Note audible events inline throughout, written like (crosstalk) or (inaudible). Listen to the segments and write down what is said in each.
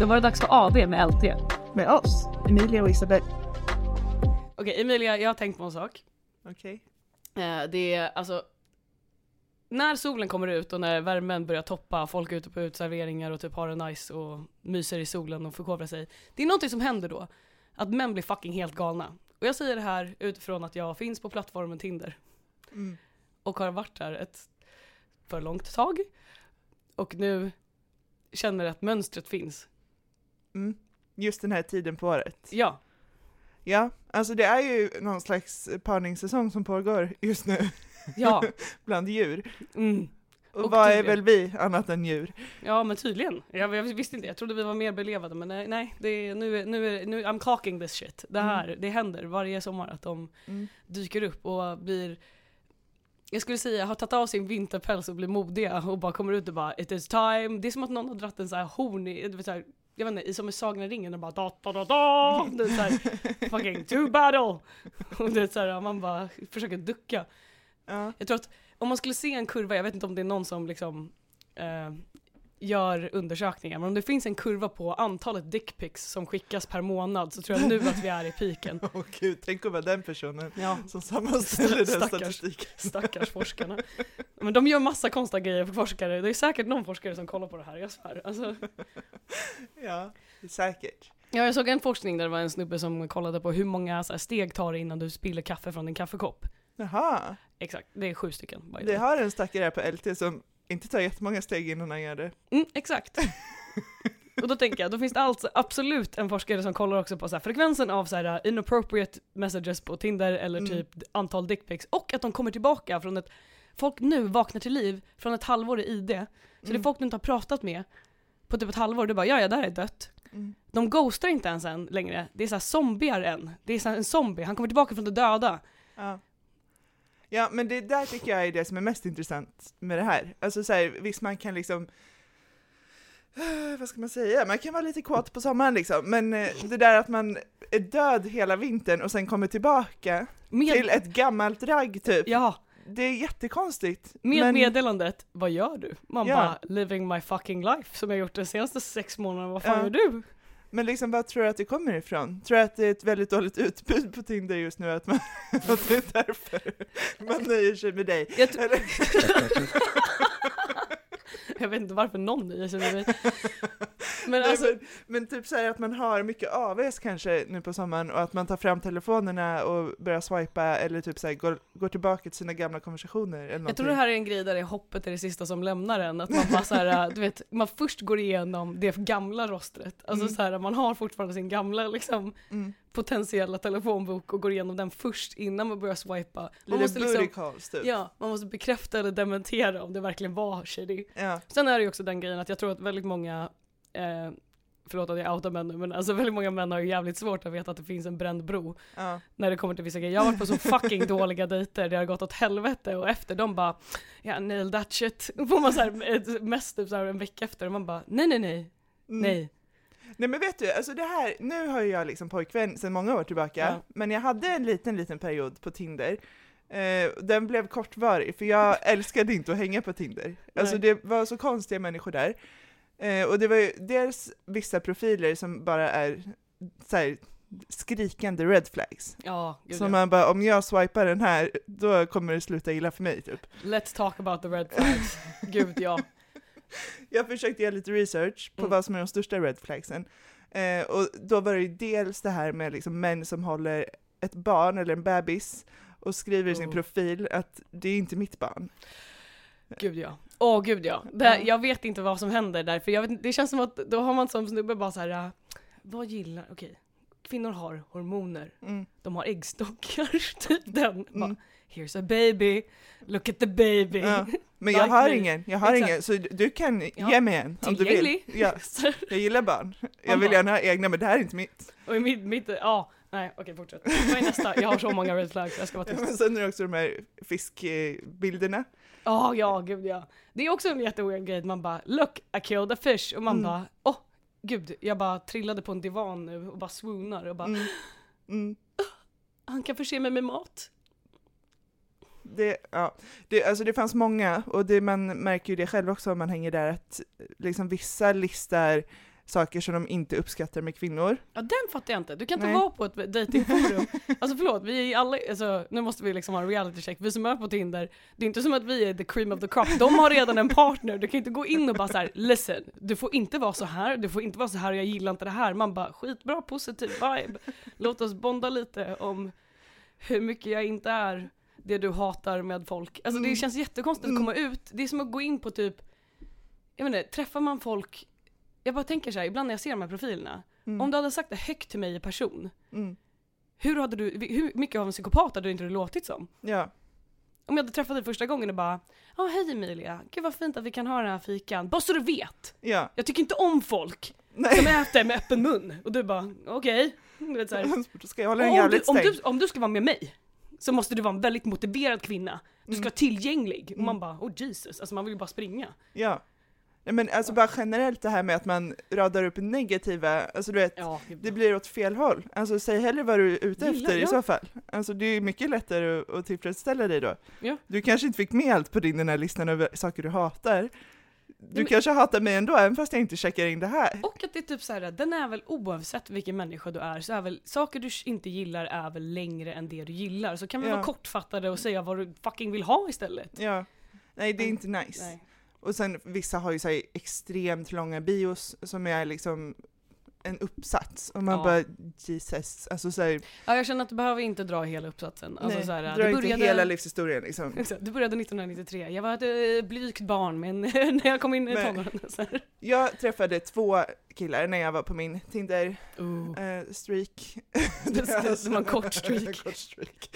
Då var det dags för AV med LT. Med oss, Emilia och Isabel. Okej Emilia, jag har tänkt på en sak. Okej. Eh, det är alltså när solen kommer ut och när värmen börjar toppa, folk är ute på utserveringar och typ har det nice och myser i solen och förkovrar sig. Det är någonting som händer då. Att män blir fucking helt galna. Och jag säger det här utifrån att jag finns på plattformen Tinder. Mm. Och har varit där ett för långt tag. Och nu känner att mönstret finns. Mm. Just den här tiden på året. Ja, Ja, alltså det är ju någon slags parningssäsong som pågår just nu ja, (laughs) bland djur. mm. Och, Och vad är tydligen. väl vi annat än djur? ja men tydligen. Jag, jag visste inte, jag trodde vi var mer belevade men nej, nej det är, nu, är- nu, är, nu, I'm clocking this shit. Det här, det händer varje sommar att de Mm. dyker upp och blir jag skulle säga har tagit av sin vinterpäls och blir modiga och bara kommer ut och bara it is time. Det är som att någon har dratt en så här horn i, så här, jag vet inte, som i Sagan om ringen och bara da da da da. Det är så här, fucking to battle. (laughs) Och det är så här, man bara försöker ducka. Ja. Jag tror att om man skulle se en kurva, jag vet inte om det är någon som liksom eh, gör undersökningar, men om det finns en kurva på antalet dickpics som skickas per månad så tror jag nu att vi är i piken. (laughs) Åh gud, tänk att vara den personen Ja, som sammanställer den Stackars. statistiken. (laughs) stackars forskarna. Men de gör massa konstiga grejer för forskare, det är säkert någon forskare som kollar på det här, jag svär. Alltså, (laughs) Ja, det säkert. ja, jag såg en forskning där det var en snubbe som kollade på hur många här, steg tar det innan du spiller kaffe från din kaffekopp. Jaha, Exakt, det är sju stycken. vi way. har en stackare här på LT som inte tar jättemånga steg innan han gör det. Mm, exakt. (laughs) Och då tänker jag, då finns det alltså absolut en forskare som kollar också på så här, frekvensen av så här, uh, inappropriate messages på Tinder eller Mm. typ antal dickpics och att de kommer tillbaka från ett, folk nu vaknar till liv från ett halvår i ID. Så det är Mm. folk du inte har pratat med på typ ett halvår, du bara ja ja, där är dött. Mm. De ghostar inte ens än längre, det är så här zombier än. Det är så här en zombie, han kommer tillbaka från de döda. Ja. Ja, men det där tycker jag är det som är mest intressant med det här. Alltså så här, visst man kan liksom eh, vad ska man säga, man kan vara lite kåt på sommaren liksom, men eh, det där att man är död hela vintern och sen kommer tillbaka Med, till ett gammalt ragg typ, ja, det är jättekonstigt. med men, meddelandet, vad gör du? Man Ja. bara, living my fucking life, som jag gjort de senaste sex månaderna, vad fan Ja. gör du? Men liksom vad tror du att det kommer ifrån? Tror du att det är ett väldigt dåligt utbud på Tinder just nu, att, man, (laughs) att det är därför man nöjer sig med dig? Jag, (laughs) (laughs) jag vet inte varför någon nöjer sig med mig. Men alltså, men, men typ så här att man har mycket AVs kanske nu på sommaren och att man tar fram telefonerna och börjar swipa eller typ så här går, går tillbaka till sina gamla konversationer eller jag någonting. tror det här är en grej där det är hoppet är det sista som lämnar en. Att man bara så här, du vet, man först går igenom det gamla rostret. Alltså Mm. så här, man har fortfarande sin gamla liksom, Mm. potentiella telefonbok och går igenom den först innan man börjar swipa. Man måste liksom, calls typ. ja, man måste bekräfta eller dementera om det verkligen var shady. Ja. Sen är det ju också den grejen att jag tror att väldigt många, eh, förlåt att jag outar män nu, men alltså väldigt många män har ju jävligt svårt att veta att det finns en bränd bro Ja. när det kommer till vissa grejer. Jag har varit på så fucking dåliga dejter, det har gått åt helvete och efter de bara ja, nail that shit. (laughs) Får man så här mest typ så här en vecka efter och man bara nej nej nej, Mm. nej. Nej men vet du, alltså det här, nu har ju jag liksom pojkvän sedan många år tillbaka, Ja. men jag hade en liten, liten period på Tinder. Eh, den blev kortvarig, för jag (laughs) älskade inte att hänga på Tinder. Alltså Nej. det var så konstiga människor där. Eh, och det var ju dels vissa profiler som bara är så här, skrikande red flags. Ja, gud Så ja. man bara, om jag swipar den här, då kommer det sluta illa för mig typ. Let's talk about the red flags. (laughs) Gud ja. Jag försökte göra lite research på Mm. vad som är de största red flagsen. Eh, och då var det ju dels det här med liksom män som håller ett barn eller en bebis och skriver i sin Oh. profil att det är inte mitt barn. Gud ja. Åh gud ja. Det, Ja. Jag vet inte vad som händer där, för jag vet, det känns som att då har man som snubbe bara så här. äh, vad gillar, okej, kvinnor har hormoner, Mm. de har äggstockar, (laughs) typ den. Bara, Mm. Here's a baby, look at the baby. Ja. Men jag har ingen, jag har Exakt. ingen, så du- kan Ja. ge mig en om du vill. Ja, (laughs) jag gillar barn. Jag vill bara- gärna ha egna, men det här är inte mitt. och mitt, mitt, ja, nej okej fortsätt. Vad är nästa? Jag har så många red flags, jag ska vara Ja, tyst. men sen är det också de här fiskbilderna. Ja, ja, gud ja. Det är också en jätteweird grej, man bara look, I killed a fish och man Mm. bara åh, gud, jag bara trillade på en divan nu och bara swoonar och bara Mm. Mm. han kan förse mig med mat. Det, ja, det, alltså det fanns många, och det, man märker ju det själv också om man hänger där, att liksom vissa listar saker som de inte uppskattar med kvinnor. Ja den fattar jag inte, du kan inte Nej. vara på ett datingforum. (laughs) alltså förlåt, vi är alla, alltså, nu måste vi liksom ha en reality check, vi som är på Tinder, det är inte som att vi är the cream of the crop, de har redan en partner, du kan inte gå in och bara så här: listen, du får inte vara så här, du får inte vara så här jag gillar inte det här. Man bara skitbra, positiv vibe, låt oss bonda lite om hur mycket jag inte är det du hatar med folk. Alltså det Mm. känns jättekonstigt att Mm. komma ut, det är som att gå in på typ, jag vet inte, träffar man folk, jag bara tänker så här, ibland när jag ser de här profilerna, Mm. om du hade sagt det högt till mig i person, Mm. hur hade du, hur mycket av en psykopat hade du inte låtit som? Ja. Om jag hade träffat dig första gången och bara Ja hej Emilia, gud vad fint att vi kan ha den här fikan. Bara så du vet! Ja. Jag tycker inte om folk Nej. som äter med öppen mun. Och du bara okej. Då ska jag hålla den Om, du, om, du, om du ska vara med mig så måste du vara en väldigt motiverad kvinna. Du ska Mm. vara tillgänglig. Och man Mm. bara oh Jesus, alltså man vill ju bara springa. Ja. Nej men alltså bara generellt det här med att man radar upp negativa, alltså du vet, Ja, det blir åt fel håll. Alltså säg hellre vad du är ute Gillar, efter i ja. så fall. Alltså det är mycket lättare att, att tillfredsställa dig då. Ja. Du kanske inte fick med allt på din den här listan över saker du hatar. Du men- kanske hatar mig ändå, även fast jag inte checkar in det här. Och att det är typ så här, den är väl oavsett vilken människa du är, så är väl saker du inte gillar är väl längre än det du gillar. Så kan vi vara kortfattade och säga vad du fucking vill ha istället. Ja. Nej, det är inte nice. Nej. Och sen vissa har ju så extremt långa bios som är liksom en uppsats. Och man Ja. bara Jesus, alltså så här, Ja, jag känner att du behöver inte dra hela uppsatsen. Alltså, nej, så här, dra det inte började, hela livshistorien liksom. (laughs) Det började 1993. Jag var ett äh, blygt barn men (laughs) när jag kom in i tonåren. Så här. Jag träffade två killar när jag var på min Tinder Oh. eh, streak. Det- (laughs) det var en kort streak. kort streak.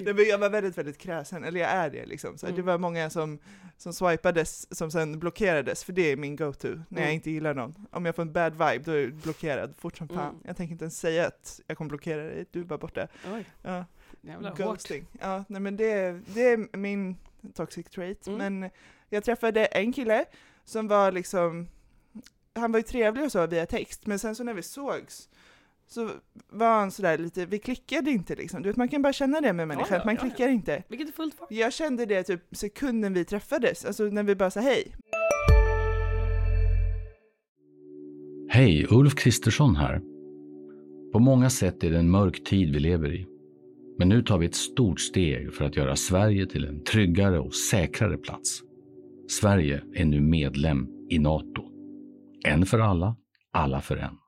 Nej, men jag var väldigt, väldigt kräsen, eller jag är det liksom. Så här, Det Mm. var många som, som swipades som sen blockerades, för det är min go-to när jag Mm. inte gillar någon. Om jag får en bad vibe, då är jag blockerad fort som fan. Mm. Jag tänker inte ens säga att jag kommer blockera dig, du är bara borta. Oj, Ja, jävla hårt. ghosting. Ja, nej men det, det är min toxic trait. Mm. Men jag träffade en kille som var liksom, han var ju trevlig och så via text, men sen så när vi sågs så var han sådär lite, vi klickade inte liksom. Du vet, man kan bara känna det med människor, ja, att man ja, ja. klickar inte. Vilket är fullt för. Jag kände det typ sekunden vi träffades, alltså när vi bara sa hej. Hej, Ulf Kristersson här. På många sätt är det en mörk tid vi lever i. Men nu tar vi ett stort steg för att göra Sverige till en tryggare och säkrare plats. Sverige är nu medlem i Nato. En för alla, alla för en.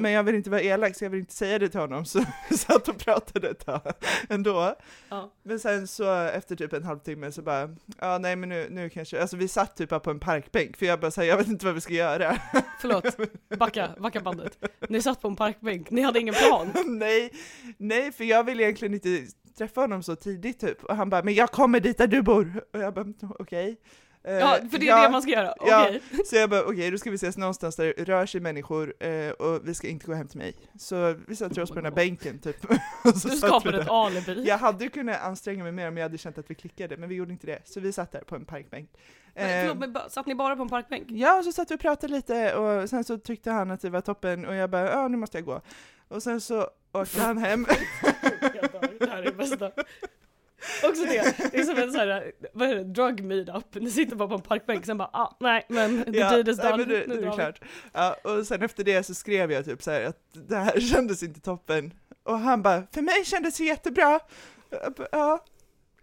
Mm. Men jag vill inte vara elak så jag vill inte säga det till honom, (laughs) så vi satt och pratade ett tag ändå. Ja. Men sen så efter typ en halvtimme så bara, ja nej men nu, nu kanske, alltså vi satt typ på en parkbänk för jag bara säger jag vet inte vad vi ska göra. (laughs) Förlåt, backa, backa bandet. Ni satt på en parkbänk, ni hade ingen plan. (laughs) nej, nej för jag vill egentligen inte träffa honom så tidigt typ. Och han bara, men jag kommer dit där du bor. Och jag bara, okej. Eh, Ja, för det är ja. det man ska göra. Ja. Okej. (laughs) Så jag bara, okej då ska vi ses någonstans där det rör sig människor eh, och vi ska inte gå hem till mig. Så vi satte oss på den här bänken typ. (laughs) Du skapade ett alibi. Jag hade ju kunnat anstränga mig mer om jag hade känt att vi klickade, men vi gjorde inte det. Så vi satt där på en parkbänk. Men, Eh, förlåt, men bara- satt ni bara på en parkbänk? Ja, och så satt vi och pratade lite och sen så tyckte han att det var toppen och jag bara, ja nu måste jag gå. Och sen så åkte han hem. (laughs) Det här är det bästa. Också det, det är som en sån här, vad är det, drug meetup. Ni sitter bara på en parkbänk, sen bara ah, nej men the Ja, deed is nej, done. men det, Nu det är klart. Ja, och sen efter det så skrev jag typ så här att det här (laughs) kändes inte toppen. Och han bara, för mig kändes det jättebra. Ja, ja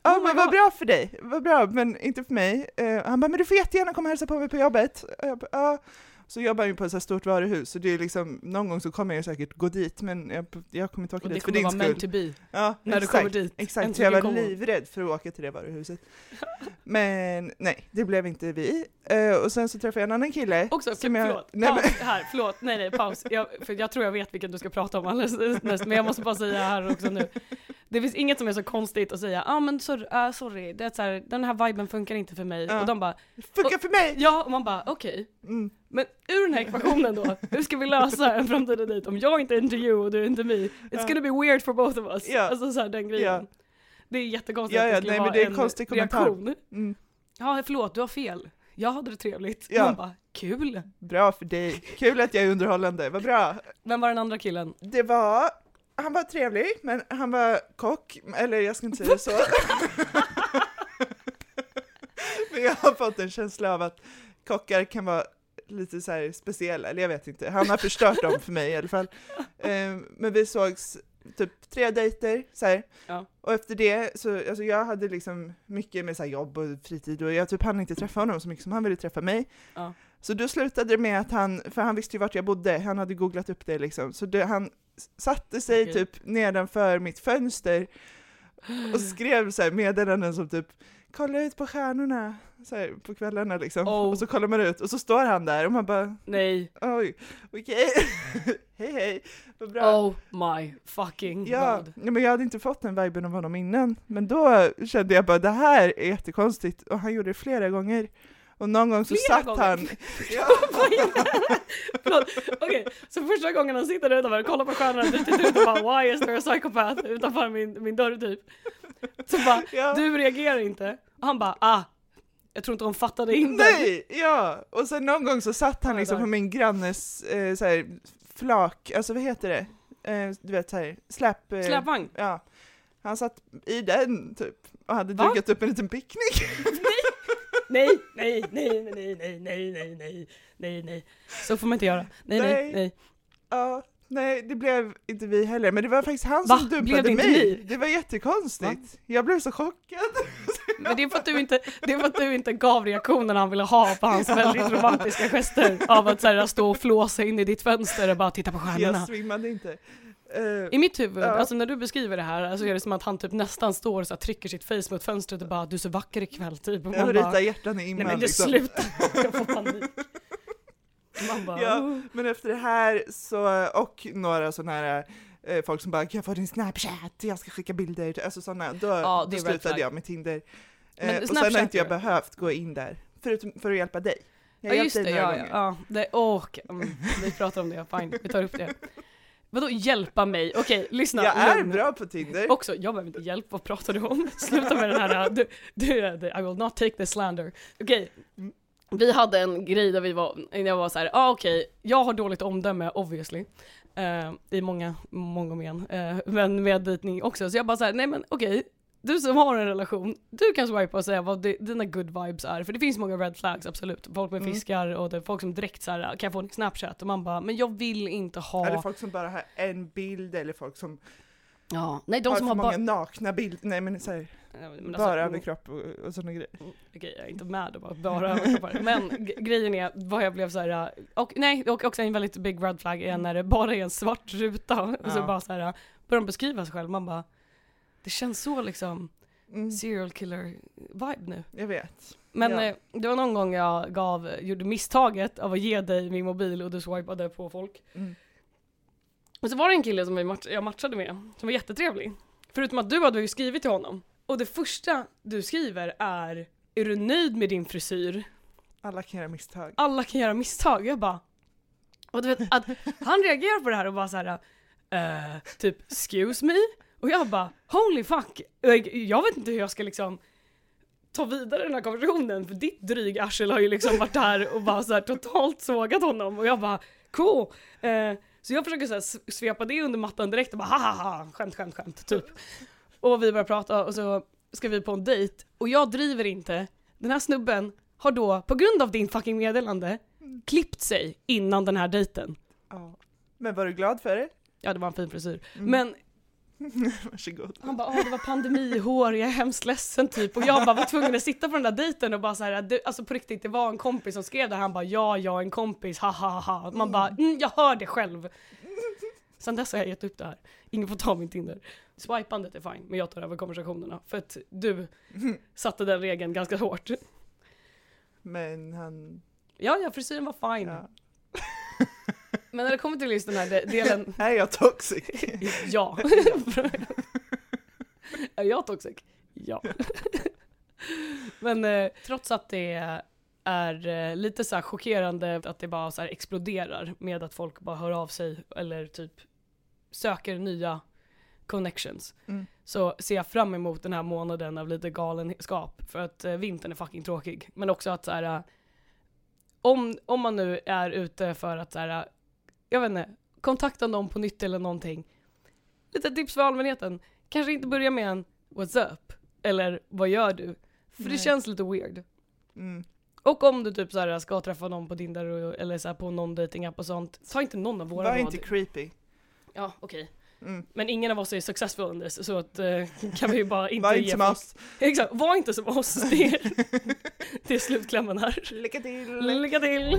Oh men vad bra för dig, vad bra, men inte för mig. Eh, han bara, men du får jättegärna komma och hälsa på mig på jobbet. Och jag bara, ja. Så jobbar jag ju på ett så stort varuhus, så det är liksom, någon gång så kommer jag säkert gå dit, men jag, jag kommer inte åka Och det dit för kommer din vara skull. meant to be. Ja, när du exakt, kommer dit. Exakt, så jag var kommer livrädd för att åka till det varuhuset. (laughs) Men nej, det blev inte vi. Eh, och sen så träffade jag en annan kille. Också, Som jag- förlåt, nej, paus här, förlåt, nej nej paus. Jag, för jag tror jag vet vilken du ska prata om alldeles mest, men jag måste bara säga här också nu. Det finns inget som är så konstigt att säga, ja ah, men så, uh, sorry, det är så här, den här viben funkar inte för mig. Ja. Och de bara, Funkar för mig! ja, och man bara okej. Mm. Men ur den här ekvationen då, hur ska vi lösa en framtida dejt om jag inte är into you och du är inte me? It's Ja. gonna be weird for both of us. Ja. Alltså så här, den grejen. Ja. Det är jättekonstigt Ja, att ja, det skulle nej, men vara det är en konstig reaktion. Mm. Ja förlåt, du har fel. Jag hade det trevligt. Ja. Man bara, kul. Bra för dig. Kul att jag är underhållande, vad bra. Vem var den andra killen? Det var, han var trevlig, men han var kock, eller jag ska inte säga så. (laughs) men jag har fått en känsla av att kockar kan vara lite så här speciella, eller jag vet inte. Han har förstört dem för mig i alla fall. Eh, men vi sågs typ tre dejter, så här. Ja. Och efter det, så alltså jag hade liksom mycket med så jobb och fritid och jag typ hann inte träffa honom så mycket som han ville träffa mig. Ja. Så då slutade det med att han, för han visste ju vart jag bodde, han hade googlat upp det liksom, så det, han satte sig Okej. typ nedanför mitt fönster och (gasps) skrev så här meddelanden som typ kolla ut på stjärnorna så här, på kvällarna liksom. Oh. Och så kollar man ut och så står han där och man bara Nej. oj, okej, (laughs) hej hej, vad bra. Oh my fucking Ja, god. ja, men jag hade inte fått den viben av honom innan, men då kände jag bara det här är jättekonstigt och han gjorde det flera gånger. Och någon gång så Flera satt gånger? han... (laughs) Ja, Förlåt, okej. Så första gången han sitter där utanför och kollar på stjärnorna dit ut och bara why is there a psychopath utanför min, min dörr typ. Så bara, ja. du reagerar inte. Och han bara ah, jag tror inte de fattade in det. Nej! Ja! Och sen någon gång så satt han liksom på min grannes eh, så här, flak, alltså vad heter det? Eh, du vet såhär, släp... Eh, Släpvagn. Ja. Han satt i den typ och hade Va? dukat upp en liten picknick. Nej, nej, nej, nej, nej, nej, nej, nej, nej, nej. Så får man inte göra. Nej, nej, Nej. nej. ja, nej det blev inte vi heller, men det var faktiskt han Va? som dumpade det mig. ni? Det var jättekonstigt. Jag blev så chockad. Men det är för att du inte, det är för att du inte gav reaktionen han ville ha på hans väldigt romantiska gester av att så här, stå och flåsa in i ditt fönster och bara titta på stjärnorna. Jag svimmade inte. Eh, I mitt huvud, Ja. alltså när du beskriver det här, så är det som att han typ nästan står och trycker sitt face mot fönstret och bara du är så vacker ikväll typ. Och jag man ritar bara, hjärtan i nej imman men det liksom. slutar, jag får panik. Man bara, Ja. oh. Men efter det här så, och några sådana här eh, folk som bara kan jag få din snapchat, jag ska skicka bilder, alltså sådana, då, Ja, då slutade jag med Tinder. Men Eh, och sen har inte jag behövt gå in där, förutom för att hjälpa dig. Jag Ja just det, ja, ja, ja. Det, åh, okej, mm, vi pratar om det, fine, vi tar upp det. Vadå hjälpa mig? Okej, lyssna. Jag är lugn. bra på Tinder. Också, jag behöver inte hjälp, vad pratar du om? (laughs) Sluta med den här, du, du, I will not take the slander. Okej, vi hade en grej där vi var, jag var så här, ah, okej, jag har dåligt omdöme obviously. eh, I många, många men, uh, men med dejtning också. Så jag bara så här, nej men okej, du som har en relation, du kan swipa och säga vad di- dina good vibes är. För det finns många red flags, absolut. Folk med Mm. fiskar och det folk som direkt så här, kan jag få din snapchat? Och man bara, men jag vill inte ha... Eller folk som bara har en bild, eller folk som ja, nej de har som har många nakna bilder, nej men så här, Ja, men alltså, bara mm. överkropp och, och sådana grejer. Okej, jag är inte med och bara, bara överkroppar. Men grejen är vad jag blev så här. äh, och nej, och också en väldigt big red flag är när det bara är en svart ruta och så Ja. bara så här äh, börjar de beskriva sig själv, man bara det känns så liksom Mm, serial killer vibe nu. jag vet. Men Ja. eh, det var någon gång jag gav, gjorde misstaget av att ge dig min mobil och du swipade på folk. Mm. Och så var det en kille som match- jag matchade med, som var jättetrevlig. Förutom att du hade ju skrivit till honom. Och det första du skriver är Är du nöjd med din frisyr? Alla kan göra misstag. Alla kan göra misstag. Jag bara... Och du vet att han reagerar på det här och bara så här. eh, typ 'excuse me' och jag bara 'holy fuck' Jag vet inte hur jag ska liksom ta vidare den här konversationen för ditt dryg arsel har ju liksom varit där och bara så här totalt sågat honom och jag bara 'cool' Eh, Så jag försöker så här svepa det under mattan direkt och bara haha skämt skämt skämt typ. Och vi börjar prata och så ska vi på en dejt och jag driver inte. Den här snubben har då på grund av din fucking meddelande klippt sig innan den här dejten. Ja. Men var du glad för det? Ja det var en fin frisyr. Mm. Men (laughs) Varsågod. han bara, Åh, det var pandemihår, jag är hemskt ledsen typ. Och jag bara var tvungen att sitta på den där dejten och bara så här, du, alltså på riktigt det var en kompis som skrev det han bara ja, jag är en kompis, ha ha ha. Man bara, mm, jag hör det själv. Sen dess har jag gett upp det här. Ingen får ta min Tinder. Swipandet är fine, men jag tar över konversationerna. För att du (laughs) satte den regeln ganska hårt. Men han... Ja, ja, frisyren var fine. Ja. Men när det kommer till just den här de- delen, (laughs) (laughs) (laughs) Är jag toxic? ja. Är jag toxic? Ja. Men eh, trots att det är eh, lite så här chockerande att det bara så exploderar med att folk bara hör av sig eller typ söker nya connections. Mm. Så ser jag fram emot den här månaden av lite galenskap för att eh, vintern är fucking tråkig. Men också att så här, eh, om, om man nu är ute för att så här, eh, jag vet inte, kontakta någon på nytt eller någonting. Lite tips för allmänheten. Kanske inte börja med en What's up? Eller vad gör du? För det Nej. känns lite weird. Mm. Och om du typ så här, ska träffa någon på Tinder och- eller så här, på någon datingapp och sånt, ta inte någon av våra Var inte creepy. Ja, okej. Mm. Men ingen av oss är successful in this, så att, eh, kan vi ju bara (laughs) inte Var inte som oss. Exakt, var inte som oss. Det är, (laughs) det är slutklämmen här. Lycka till! Lycka till!